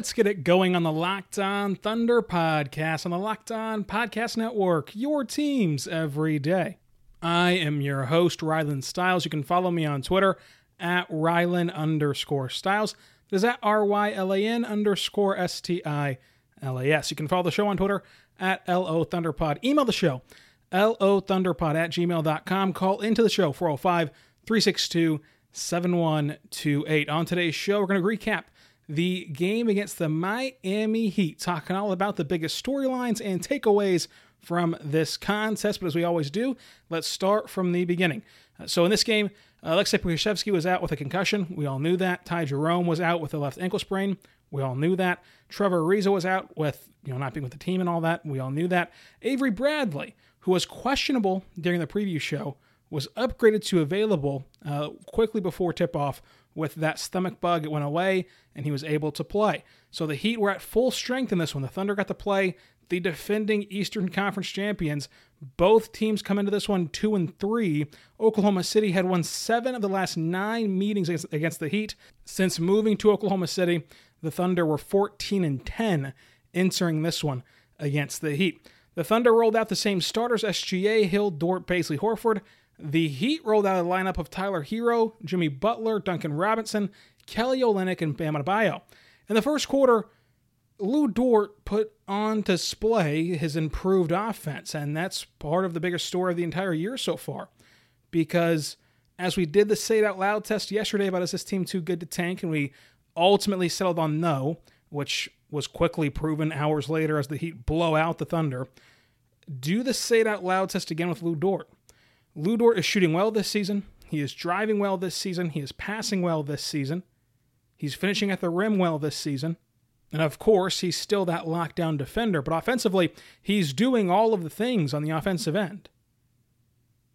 Let's get it going on the Locked On Thunder podcast on the Locked On Podcast Network. Your teams every day. I am your host, Rylan Stiles. You can follow me on Twitter at Rylan underscore Stiles. That is at R Y L A N underscore S T I L A S. You can follow the show on Twitter at LO Thunderpod. Email the show, LO Thunderpod at gmail.com. Call into the show, 405 362 7128. On today's show, we're going to recap the game against the Miami Heat, talking all about the biggest storylines and takeaways from this contest. But as we always do, let's start from the beginning. Uh, so in this game, Alexei Pokusevski was out with a concussion. We all knew that. Ty Jerome was out with a left ankle sprain. We all knew that. Trevor Ariza was out with, you know, not being with the team and all that. We all knew that. Avery Bradley, who was questionable during the preview show, was upgraded to available uh, quickly before tip off with that stomach bug. It went away and he was able to play. So the Heat were at full strength in this one. The Thunder got to play the defending Eastern Conference champions. Both teams come into this one two and three. Oklahoma City had won seven of the last nine meetings against the Heat. Since moving to Oklahoma City, the Thunder were 14 and 10 entering this one against the Heat. The Thunder rolled out the same starters SGA, Hill, Dort, Bazley, Horford. The Heat rolled out a lineup of Tyler Herro, Jimmy Butler, Duncan Robinson, Kelly Olynyk, and Bam Adebayo. In the first quarter, Lu Dort put on display his improved offense, and that's part of the biggest story of the entire year so far. Because as we did the say it out loud test yesterday about is this team too good to tank, and we ultimately settled on no, which was quickly proven hours later as the Heat blow out the Thunder. Do the say it out loud test again with Lu Dort. Lu Dort is shooting well this season. He is driving well this season. He is passing well this season. He's finishing at the rim well this season. And of course, he's still that lockdown defender, but offensively, he's doing all of the things on the offensive end.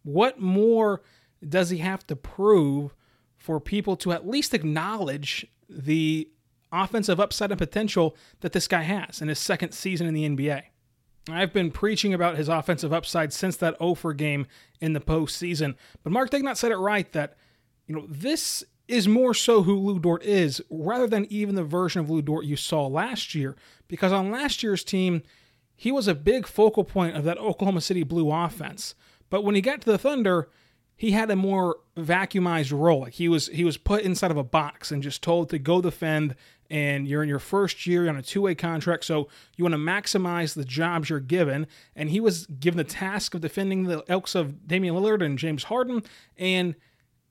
What more does he have to prove for people to at least acknowledge the offensive upside and potential that this guy has in his second season in the NBA? I've been preaching about his offensive upside since that Ofer game in the postseason, but Mark Daigneault said it right that you know this is more so who Lu Dort is rather than even the version of Lu Dort you saw last year. Because on last year's team, he was a big focal point of that Oklahoma City Blue offense. But when he got to the Thunder, he had a more vacuumized role. Like he was he was put inside of a box and just told to go defend. And you're in your first year on a two-way contract, so you want to maximize the jobs you're given. And he was given the task of defending the Elks of Damian Lillard and James Harden, and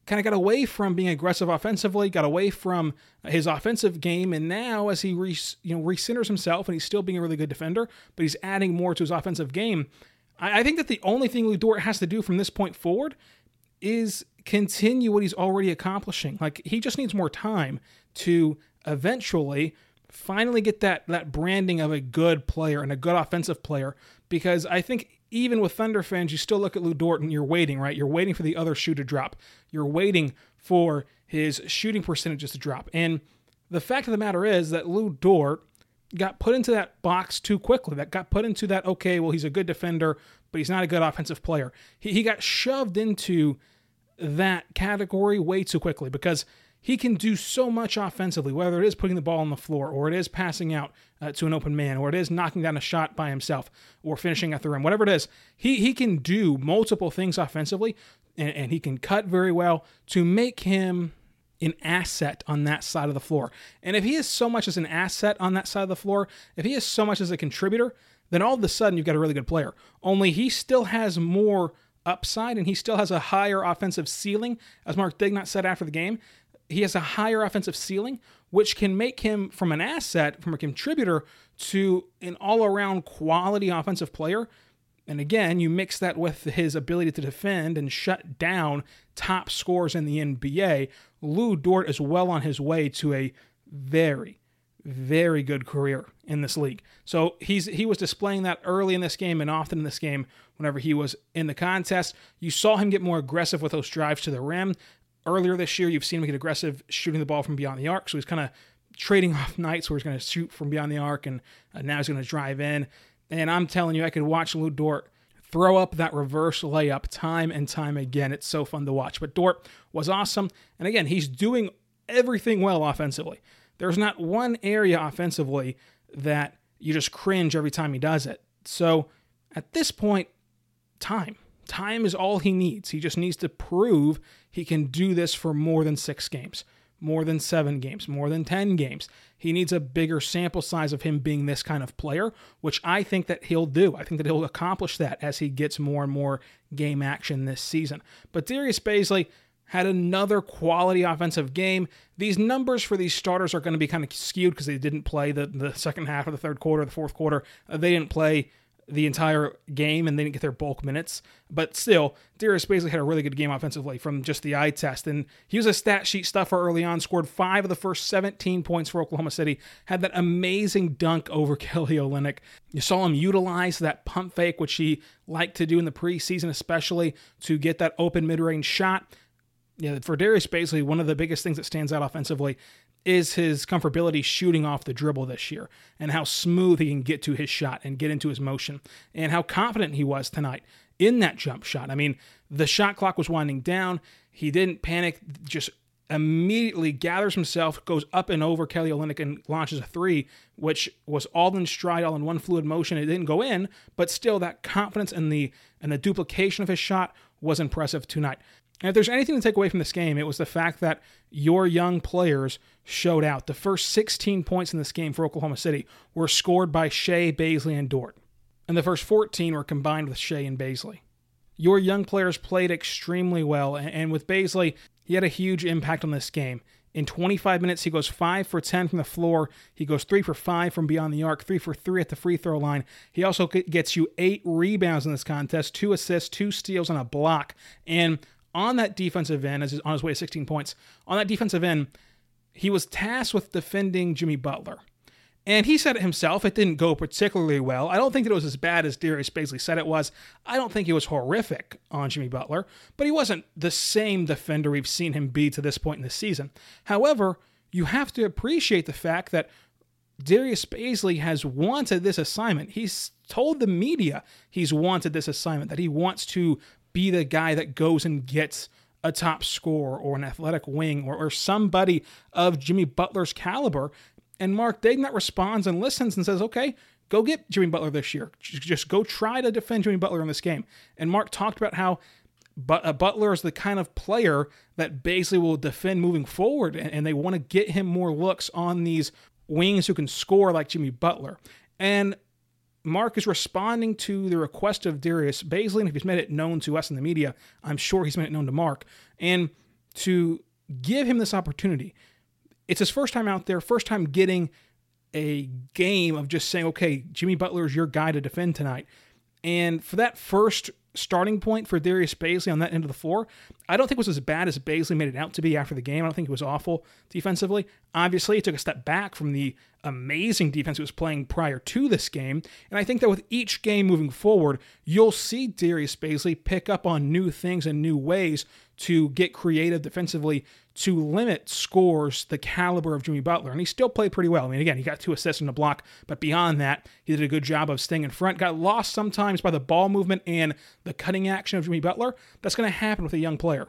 kind of got away from being aggressive offensively, got away from his offensive game, and now as he re, you know recenters himself and he's still being a really good defender, but he's adding more to his offensive game. I, I think that the only thing Lu Dort has to do from this point forward is continue what he's already accomplishing. Like he just needs more time to eventually finally get that that branding of a good player and a good offensive player because I think even with Thunder fans, you still look at Lu Dort and you're waiting, right? You're waiting for the other shoe to drop. You're waiting for his shooting percentages to drop. And the fact of the matter is that Lu Dort, got put into that box too quickly. That got put into that, okay, well, he's a good defender, but he's not a good offensive player. He, he got shoved into that category way too quickly because he can do so much offensively, whether it is putting the ball on the floor, or it is passing out uh, to an open man, or it is knocking down a shot by himself, or finishing at the rim, whatever it is. He, he can do multiple things offensively, and, and he can cut very well to make him an asset on that side of the floor. And if he is so much as an asset on that side of the floor, if he is so much as a contributor, then all of a sudden you've got a really good player. Only he still has more upside and he still has a higher offensive ceiling, as Mark Daigneault said after the game he has a higher offensive ceiling, which can make him from an asset, from a contributor, to an all around quality offensive player. And again, you mix that with his ability to defend and shut down top scores in the NBA. Lu Dort is well on his way to a very, very good career in this league. So he's he was displaying that early in this game and often in this game whenever he was in the contest. You saw him get more aggressive with those drives to the rim earlier this year, you've seen him get aggressive shooting the ball from beyond the arc. So he's kind of trading off nights where he's going to shoot from beyond the arc, and uh, now he's going to drive in. And I'm telling you, I could watch Lu Dort throw up that reverse layup time and time again. It's so fun to watch. But Dort was awesome. And again, he's doing everything well offensively. There's not one area offensively that you just cringe every time he does it. So at this point, time. Time is all he needs. He just needs to prove he can do this for more than six games, more than seven games, more than 10 games. He needs a bigger sample size of him being this kind of player, which I think that he'll do. I think that he'll accomplish that as he gets more and more game action this season. But Darius Bazley had another quality offensive game. These numbers for these starters are going to be kind of skewed because they didn't play the, the second half of the third quarter, the fourth quarter. Uh, they didn't play the entire game and they didn't get their bulk minutes. But still, Darius Bazley had a really good game offensively from just the eye test. And he was a stat sheet stuffer early on, scored five of the first 17 points for Oklahoma City, had that amazing dunk over Kelly Olynyk. You saw him utilize that pump fake, which he liked to do in the preseason, especially to get that open mid range shot. Yeah, for Darius Bazley, one of the biggest things that stands out offensively is his comfortability shooting off the dribble this year and how smooth he can get to his shot and get into his motion and how confident he was tonight in that jump shot. I mean, the shot clock was winding down. He didn't panic, just immediately gathers himself, goes up and over Kelly Olynyk and launches a three, which was all in stride, all in one fluid motion. It didn't go in, but still that confidence and the and the duplication of his shot was impressive tonight. And if there's anything to take away from this game, it was the fact that your young players showed out. The first 16 points in this game for Oklahoma City were scored by Shai, Bazley, and Dort. And the first 14 were combined with Shai and Bazley. Your young players played extremely well, and with Bazley, he had a huge impact on this game. In 25 minutes, he goes 5 for 10 from the floor. He goes 3 for 5 from beyond the arc, 3 for 3 at the free throw line. He also gets you 8 rebounds in this contest, 2 assists, 2 steals, and a block. And on that defensive end, as on his way to 16 points, on that defensive end, he was tasked with defending Jimmy Butler. And he said it himself, it didn't go particularly well. I don't think that it was as bad as Darius Bazley said it was. I don't think he was horrific on Jimmy Butler, but he wasn't the same defender we've seen him be to this point in the season. However, you have to appreciate the fact that Darius Bazley has wanted this assignment. He's told the media he's wanted this assignment, that he wants to be the guy that goes and gets a top scorer or an athletic wing or, or somebody of Jimmy Butler's caliber. And Mark Daigneault responds and listens and says, okay, go get Jimmy Butler this year. Just go try to defend Jimmy Butler in this game. And Mark talked about how but, uh, Butler is the kind of player that basically will defend moving forward, and they want to get him more looks on these wings who can score like Jimmy Butler. And Mark is responding to the request of Darius Bazley, and if he's made it known to us in the media, I'm sure he's made it known to Mark, and to give him this opportunity. It's his first time out there, first time getting a game of just saying, okay, Jimmy Butler is your guy to defend tonight. And for that first starting point for Darius Bazley on that end of the floor. I don't think it was as bad as Bazley made it out to be after the game. I don't think it was awful defensively. Obviously, it took a step back from the amazing defense he was playing prior to this game. And I think that with each game moving forward, you'll see Darius Bazley pick up on new things and new ways to get creative defensively to limit scores the caliber of Jimmy Butler. And he still played pretty well. I mean, again, he got two assists and a block, but beyond that, he did a good job of staying in front. Got lost sometimes by the ball movement and the cutting action of Jimmy Butler. That's going to happen with a young player.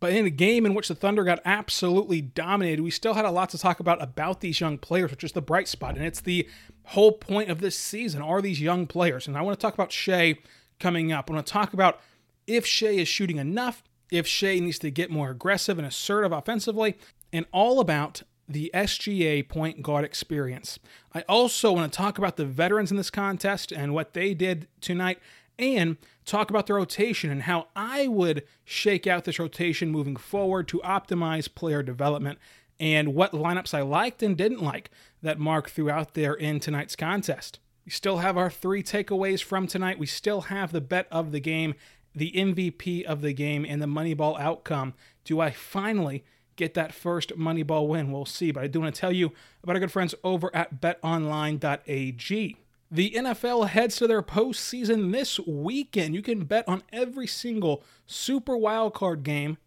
But in a game in which the Thunder got absolutely dominated, we still had a lot to talk about about these young players, which is the bright spot. And it's the whole point of this season are these young players. And I want to talk about Shai coming up. I want to talk about if Shai is shooting enough, if Shai needs to get more aggressive and assertive offensively, and all about the SGA point guard experience. I also want to talk about the veterans in this contest and what they did tonight and talk about the rotation and how I would shake out this rotation moving forward to optimize player development and what lineups I liked and didn't like that Mark threw out there in tonight's contest. We still have our three takeaways from tonight. We still have the bet of the game, the MVP of the game, and the Moneyball outcome. Do I finally get that first Moneyball win? We'll see. But I do want to tell you about our good friends over at betonline.ag. The NFL heads to their postseason this weekend. You can bet on every single Super Wildcard game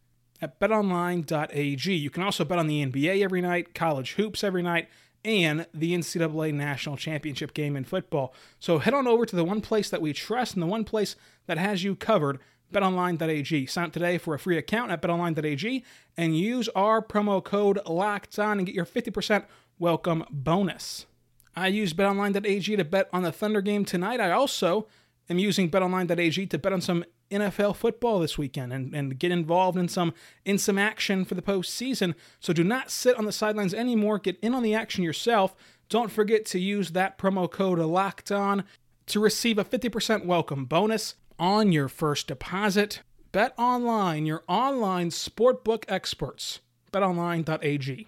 at betonline.ag. You can also bet on the NBA every night, college hoops every night, and the NCAA National Championship game in football. So head on over to the one place that we trust and the one place that has you covered, betonline.ag. Sign up today for a free account at betonline.ag and use our promo code LOCKED ON and get your 50% welcome bonus. I use betonline.ag to bet on the Thunder game tonight. I also am using betonline.ag to bet on some NFL football this weekend and, and get involved in some in some action for the postseason. So do not sit on the sidelines anymore. Get in on the action yourself. Don't forget to use that promo code locked on to receive a 50% welcome bonus on your first deposit. Bet online, your online sportbook experts. BetOnline.ag.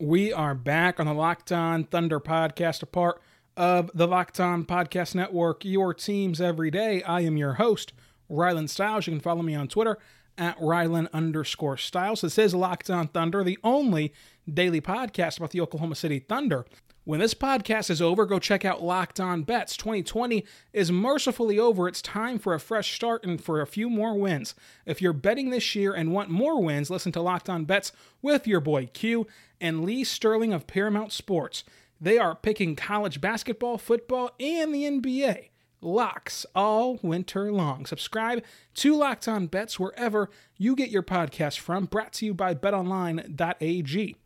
We are back on the Locked On Thunder podcast, a part of the Locked On Podcast Network, your teams every day. I am your host, Rylan Stiles. You can follow me on Twitter at Rylan underscore Stiles. This is Locked On Thunder, the only daily podcast about the Oklahoma City Thunder. When this podcast is over, go check out Locked On Bets. 2020 is mercifully over. It's time for a fresh start and for a few more wins. If you're betting this year and want more wins, listen to Locked On Bets with your boy Q and Lee Sterling of Paramount Sports. They are picking college basketball, football, and the NBA. Locks all winter long. Subscribe to Locked On Bets wherever you get your podcast from. Brought to you by betonline.ag.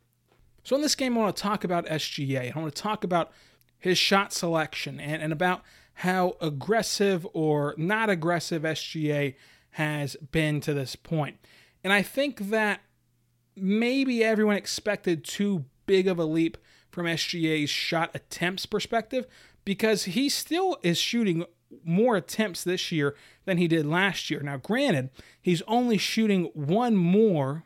So, in this game, I want to talk about SGA. I want to talk about his shot selection and, and about how aggressive or not aggressive SGA has been to this point. And I think that maybe everyone expected too big of a leap from SGA's shot attempts perspective because he still is shooting more attempts this year than he did last year. Now, granted, he's only shooting one more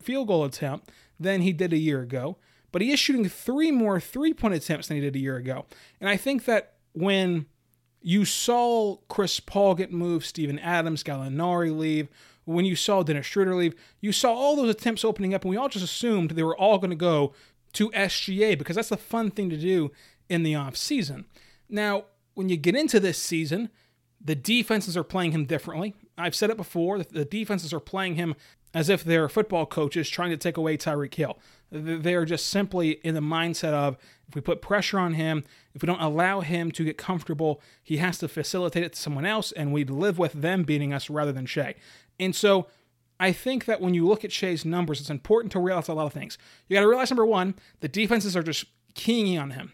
field goal attempt than he did a year ago, but he is shooting three more three point attempts than he did a year ago. And I think that when you saw Chris Paul get moved, Steven Adams, Gallinari leave, when you saw Dennis Schroeder leave, you saw all those attempts opening up, and we all just assumed they were all going to go to SGA because that's the fun thing to do in the off season. Now, when you get into this season, the defenses are playing him differently. I've said it before, the defenses are playing him as if they're football coaches trying to take away Tyreek Hill. They're just simply in the mindset of if we put pressure on him, if we don't allow him to get comfortable, he has to facilitate it to someone else, and we live with them beating us rather than Shai. And so I think that when you look at Shai's numbers, it's important to realize a lot of things. You got to realize number one, the defenses are just keying on him.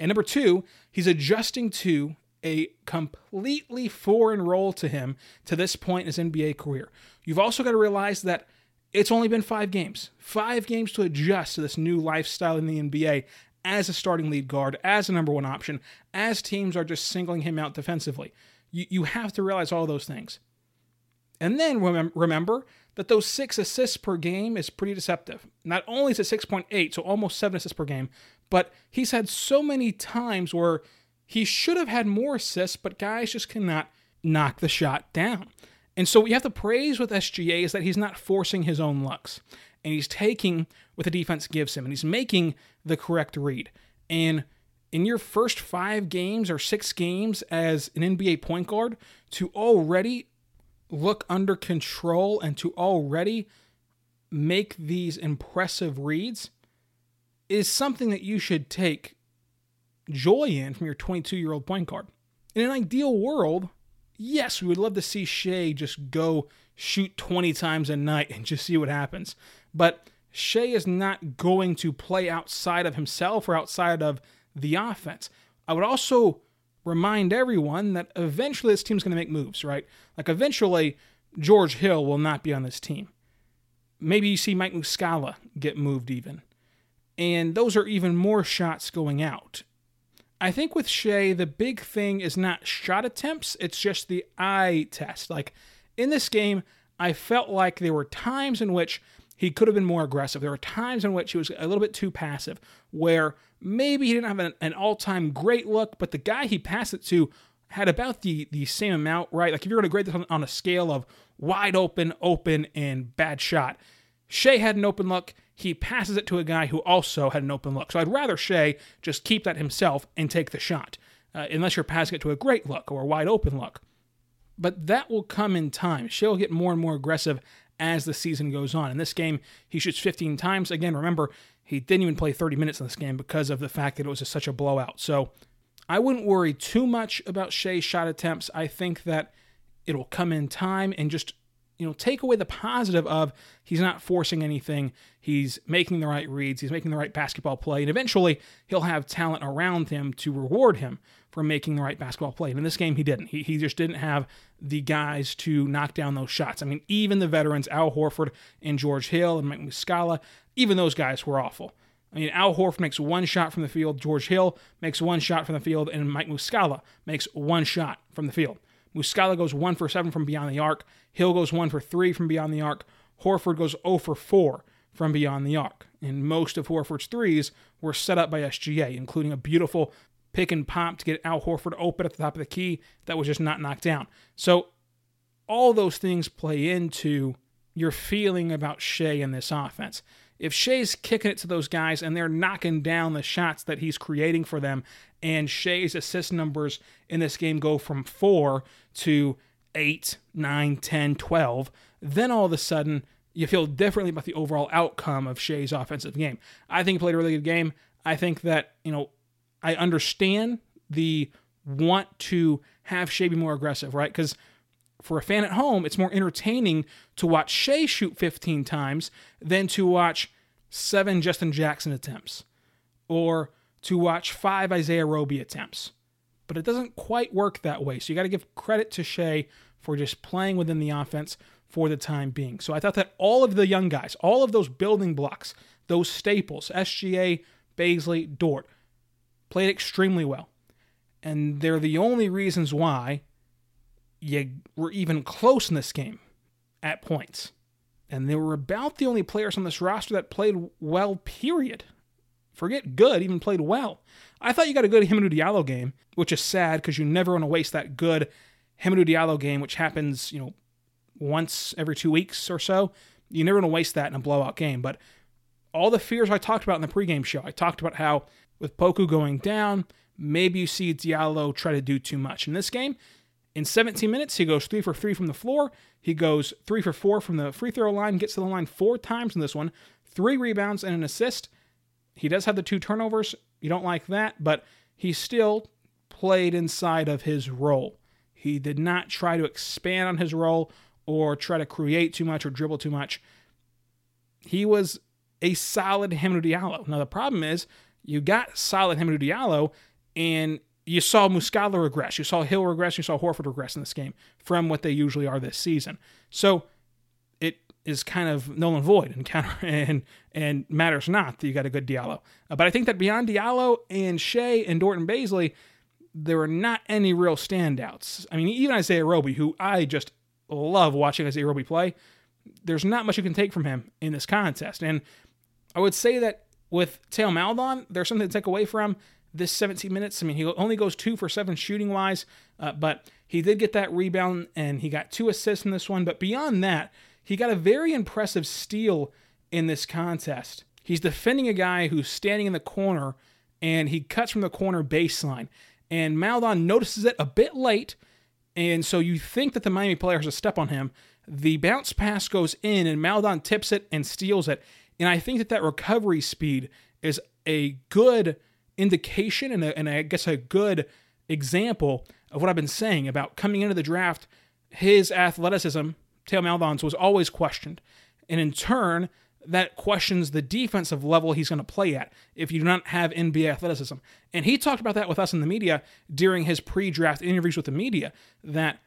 And number two, he's adjusting to a completely foreign role to him to this point in his NBA career. You've also got to realize that it's only been five games, five games to adjust to this new lifestyle in the NBA as a starting lead guard, as a number one option, as teams are just singling him out defensively. You, you have to realize all those things. And then remem- remember that those six assists per game is pretty deceptive. Not only is it 6.8, so almost seven assists per game, but he's had so many times where he should have had more assists, but guys just cannot knock the shot down. And so what you have to praise with SGA is that he's not forcing his own looks. And he's taking what the defense gives him and he's making the correct read. And in your first five games or six games as an NBA point guard to already look under control and to already make these impressive reads is something that you should take joy in from your 22 year old point guard. In an ideal world, yes, we would love to see Shai just go shoot 20 times a night and just see what happens. But Shai is not going to play outside of himself or outside of the offense. I would also remind everyone that eventually this team's going to make moves, right? Like eventually George Hill will not be on this team. Maybe you see Mike Muscala get moved even. And those are even more shots going out. I think with Shai, the big thing is not shot attempts, it's just the eye test. Like in this game, I felt like there were times in which he could have been more aggressive. There were times in which he was a little bit too passive, where maybe he didn't have an, an all time great look, but the guy he passed it to had about the, the same amount, right? Like if you're going to grade this on, on a scale of wide open, open, and bad shot, Shai had an open look. He passes it to a guy who also had an open look. So I'd rather Shai just keep that himself and take the shot, uh, unless you're passing it to a great look or a wide open look. But that will come in time. Shai will get more and more aggressive as the season goes on. In this game, he shoots 15 times. Again, remember, he didn't even play 30 minutes in this game because of the fact that it was a, such a blowout. So I wouldn't worry too much about Shai's shot attempts. I think that it'll come in time and just you know take away the positive of he's not forcing anything he's making the right reads he's making the right basketball play and eventually he'll have talent around him to reward him for making the right basketball play. And in this game he didn't. He, he just didn't have the guys to knock down those shots. I mean even the veterans al horford and george hill and mike muscala even those guys were awful. I mean, Al Horford makes one shot from the field, George Hill makes one shot from the field, and Mike Muscala makes one shot from the field. Muscala goes one for seven from beyond the arc. Hill goes one for three from beyond the arc. Horford goes 0 for 4 from beyond the arc. And most of Horford's threes were set up by SGA, including a beautiful pick and pop to get Al Horford open at the top of the key that was just not knocked down. So all those things play into your feeling about Shai in this offense. If Shai's kicking it to those guys and they're knocking down the shots that he's creating for them, and Shai's assist numbers in this game go from four to 8, 9, 10, 12, then all of a sudden you feel differently about the overall outcome of Shai's offensive game. I think he played a really good game. I think that, you know, I understand the want to have Shai be more aggressive, right? Because for a fan at home, it's more entertaining to watch Shai shoot 15 times than to watch seven Justin Jackson attempts or to watch five Isaiah Roby attempts but it doesn't quite work that way. So you got to give credit to Shai for just playing within the offense for the time being. So I thought that all of the young guys, all of those building blocks, those staples, SGA, Bazley, Dort, played extremely well. And they're the only reasons why you were even close in this game at points. And they were about the only players on this roster that played well, period. Forget good, even played well. I thought you got a good Hamidou Diallo game, which is sad because you never want to waste that good Hamidou Diallo game, which happens, you know, once every two weeks or so. You never want to waste that in a blowout game. But all the fears I talked about in the pregame show, I talked about how with Poku going down, maybe you see Diallo try to do too much. In this game, in 17 minutes, he goes three for three from the floor. He goes three for four from the free throw line, gets to the line four times in this one, three rebounds and an assist. He does have the two turnovers. You don't like that, but he still played inside of his role. He did not try to expand on his role or try to create too much or dribble too much. He was a solid Hamidou Diallo. Now the problem is you got solid Hamidou Diallo and you saw Muscala regress, you saw Hill regress, you saw Horford regress in this game from what they usually are this season. So is kind of null and void and counter and and matters not that you got a good Diallo. Uh, but I think that beyond Diallo and Shai and Dorton Bazley, there were not any real standouts. I mean, even Isaiah Roby, who I just love watching Isaiah Roby play. There's not much you can take from him in this contest. And I would say that with Theo Maledon, there's something to take away from this 17 minutes. I mean, he only goes two for seven shooting wise, uh, but he did get that rebound and he got two assists in this one. But beyond that, he got a very impressive steal in this contest. He's defending a guy who's standing in the corner and he cuts from the corner baseline. And Maledon notices it a bit late. And so you think that the Miami player has a step on him. The bounce pass goes in and Maledon tips it and steals it. And I think that that recovery speed is a good indication and, a, and I guess a good example of what I've been saying about coming into the draft. His athleticism, Theo Maledon's, was always questioned. And in turn, that questions the defensive level he's going to play at if you do not have NBA athleticism. And he talked about that with us in the media during his pre-draft interviews with the media that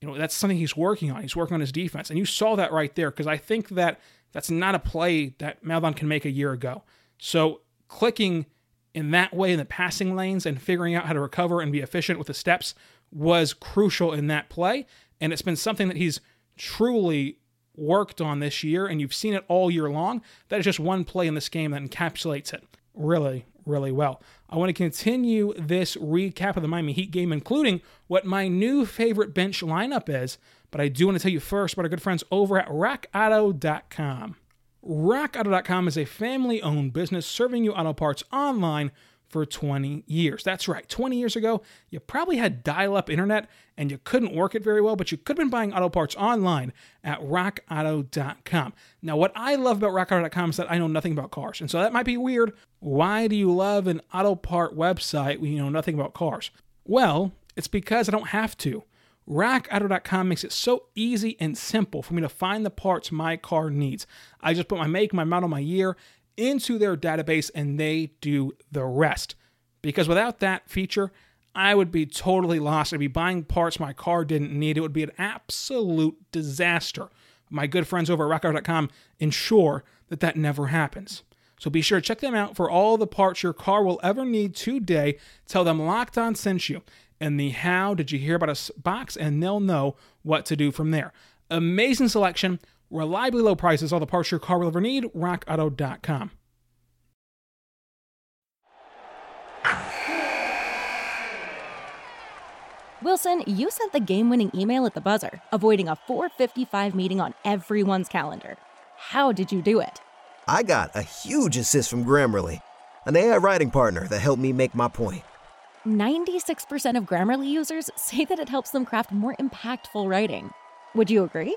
you know that's something he's working on. He's working on his defense, and you saw that right there because I think that that's not a play that Maledon can make a year ago. So clicking in that way in the passing lanes and figuring out how to recover and be efficient with the steps was crucial in that play, and it's been something that he's truly worked on this year, and you've seen it all year long. That is just one play in this game that encapsulates it really, really well. I want to continue this recap of the Miami Heat game, including what my new favorite bench lineup is. But I do want to tell you first about our good friends over at RockAuto.com. RockAuto.com is a family owned business serving you auto parts online for 20 years. That's right, 20 years ago, you probably had dial up internet and you couldn't work it very well, but you could have been buying auto parts online at rockauto.com. Now, what I love about rockauto.com is that I know nothing about cars. And so that might be weird. Why do you love an auto part website when you know nothing about cars? Well, it's because I don't have to. RockAuto.com makes it so easy and simple for me to find the parts my car needs. I just put my make, my model, my year, into their database and they do the rest. Because without that feature, I would be totally lost. I'd be buying parts my car didn't need. It would be an absolute disaster. My good friends over at rockauto.com ensure that that never happens. So be sure to check them out for all the parts your car will ever need today. Tell them Locked On sent you and the how did you hear about us box, and they'll know what to do from there. Amazing selection, reliably low prices, all the parts your car will ever need. RockAuto.com. Wilson, you sent the game winning email at the buzzer, avoiding a 455 meeting on everyone's calendar. How did you do it? I got a huge assist from Grammarly, an AI writing partner that helped me make my point. 96% of Grammarly users say that it helps them craft more impactful writing. Would you agree?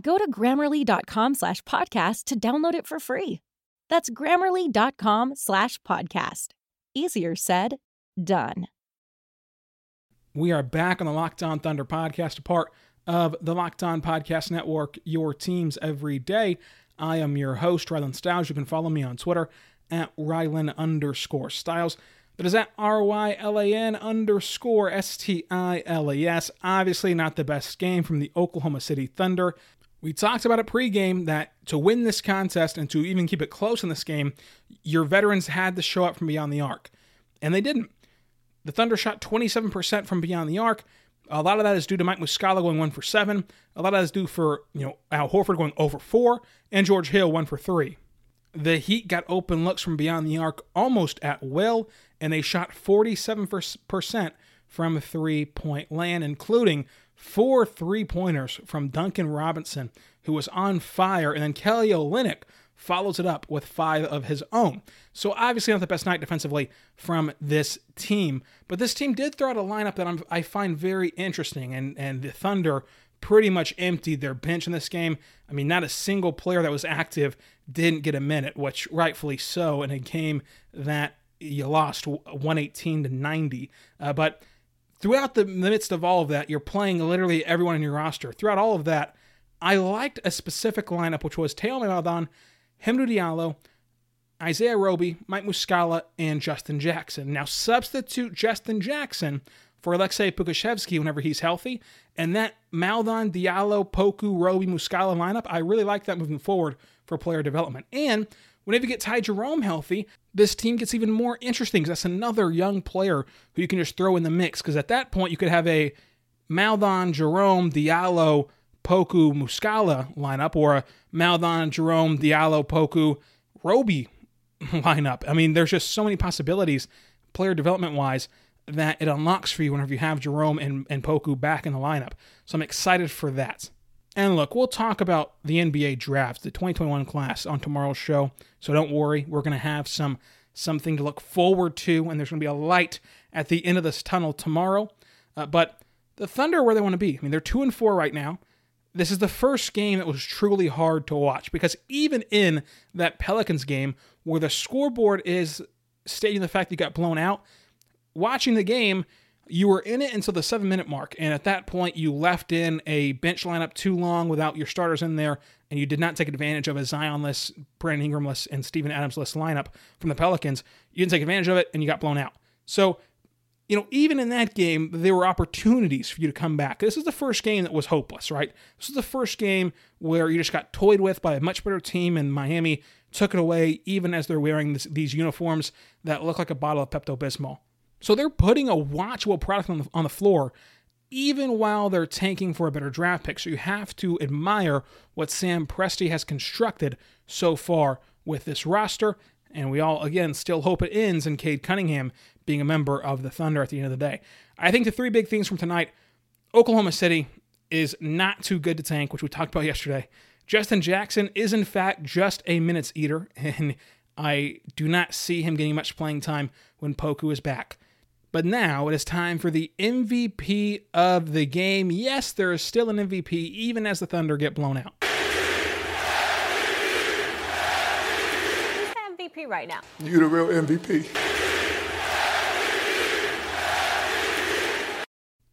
Go to grammarly.com slash podcast to download it for free. That's grammarly.com slash podcast. Easier said, done. We are back on the Locked On Thunder podcast, a part of the Locked On Podcast Network, your teams every day. I am your host, Rylan Stiles. You can follow me on Twitter at Rylan underscore Stiles. That is at R Y L A N underscore S T I L A S. Obviously, not the best game from the Oklahoma City Thunder. We talked about it pregame that to win this contest and to even keep it close in this game, your veterans had to show up from beyond the arc. And they didn't. The Thunder shot 27% from beyond the arc. A lot of that is due to Mike Muscala going one for seven. A lot of that is due for you know Al Horford going over four and George Hill one for three. The Heat got open looks from beyond the arc almost at will, and they shot 47% from three point land, including four three pointers from Duncan Robinson, who was on fire, and then Kelly Olynyk follows it up with five of his own. So obviously not the best night defensively from this team, but this team did throw out a lineup that I'm, i find very interesting, and and the Thunder pretty much emptied their bench in this game. I mean, not a single player that was active didn't get a minute, which rightfully so in a game that you lost 118 to 90. Uh, but throughout the midst of all of that, you're playing literally everyone in your roster. Throughout all of that, I liked a specific lineup, which was Theo Maledon, Hamidou Diallo, Isaiah Roby, Mike Muscala, and Justin Jackson. Now substitute Justin Jackson for Alexei Pokusevski whenever he's healthy, and that Maledon, Diallo, Poku, Roby, Muscala lineup, I really like that moving forward for player development. And whenever you get Ty Jerome healthy, this team gets even more interesting because that's another young player who you can just throw in the mix. Because at that point, you could have a Maledon, Jerome, Diallo, Poku, Muscala lineup, or a Maledon, Jerome, Diallo, Poku, Roby lineup. I mean, there's just so many possibilities, player development wise, that it unlocks for you whenever you have Jerome and, and Poku back in the lineup. So I'm excited for that. And look, we'll talk about the NBA draft, the 2021 class on tomorrow's show. So don't worry, we're going to have some something to look forward to, and there's going to be a light at the end of this tunnel tomorrow. Uh, but the Thunder where they want to be. I mean, they're two and four right now. This is the first game that was truly hard to watch because even in that Pelicans game where the scoreboard is stating the fact that you got blown out, watching the game, you were in it until the seven minute mark. And at that point, you left in a bench lineup too long without your starters in there, and you did not take advantage of a Zionless, Brandon Ingramless, and Steven Adamsless lineup from the Pelicans. You didn't take advantage of it, and you got blown out. So, you know, even in that game, there were opportunities for you to come back. This is the first game that was hopeless, right? This is the first game where you just got toyed with by a much better team, and Miami took it away, even as they're wearing this, these uniforms that look like a bottle of Pepto Bismol. So they're putting a watchable product on the, on the floor even while they're tanking for a better draft pick. So you have to admire what Sam Presti has constructed so far with this roster. And we all, again, still hope it ends in Cade Cunningham being a member of the Thunder at the end of the day. I think the three big things from tonight Oklahoma City is not too good to tank, which we talked about yesterday. Justin Jackson is, in fact, just a minutes eater, and I do not see him getting much playing time when Poku is back. But now it is time for the MVP of the game. Yes, there is still an MVP, even as the Thunder get blown out. Who's the MVP right now? You the real MVP.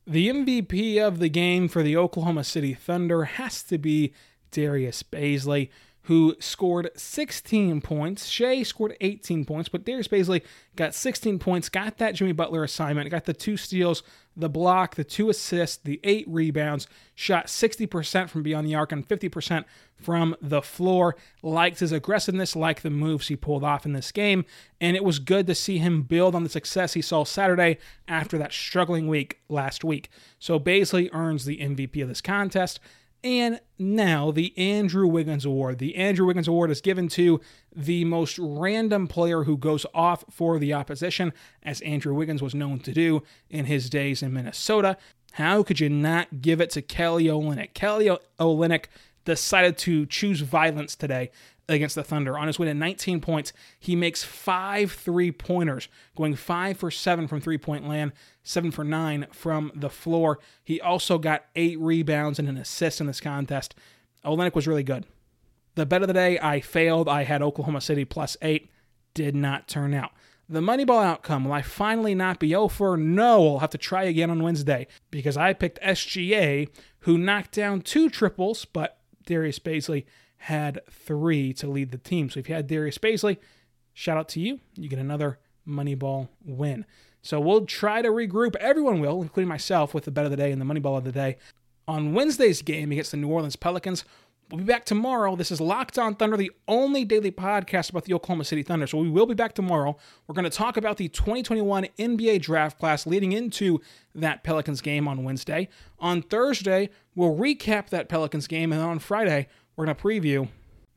The MVP of the game for the Oklahoma City Thunder has to be Darius Bazley who scored 16 points. Shai scored 18 points, but Darius Bazley got 16 points, got that Jimmy Butler assignment, got the two steals, the block, the two assists, the eight rebounds, shot 60% from beyond the arc and 50% from the floor. Liked his aggressiveness, liked the moves he pulled off in this game, and it was good to see him build on the success he saw Saturday after that struggling week last week. So Bazley earns the MVP of this contest. And now the Andrew Wiggins Award. The Andrew Wiggins Award is given to the most random player who goes off for the opposition, as Andrew Wiggins was known to do in his days in Minnesota. How could you not give it to Kelly Olynyk? Kelly Olynyk decided to choose violence today against the Thunder. On his way to 19 points, he makes five three pointers, going five for seven from three point land, seven for nine from the floor. He also got eight rebounds and an assist in this contest. Olynyk was really good. The bet of the day, I failed. I had Oklahoma City plus eight. Did not turn out. The Moneyball outcome, will I finally not be over? No, I'll have to try again on Wednesday because I picked SGA, who knocked down two triples, but Darius Bazley had three to lead the team. So if you had Darius Bazley, shout out to you. You get another Moneyball win. So we'll try to regroup. Everyone will, including myself, with the bet of the day and the Moneyball of the day. On Wednesday's game against the New Orleans Pelicans, We'll be back tomorrow. This is Locked On Thunder, the only daily podcast about the Oklahoma City Thunder. So we will be back tomorrow. We're going to talk about the 2021 NBA draft class leading into that Pelicans game on Wednesday. On Thursday, we'll recap that Pelicans game. And on Friday, we're going to preview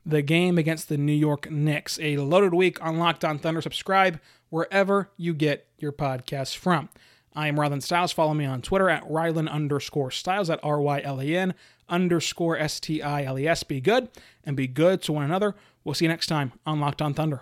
the game against the New York Knicks. A loaded week on Locked On Thunder. Subscribe wherever you get your podcasts from. I am Rylan Stiles. Follow me on Twitter at Rylan underscore Stiles at R Y L A N underscore S T I L E S. Be good and be good to one another. We'll see you next time on Locked On Thunder.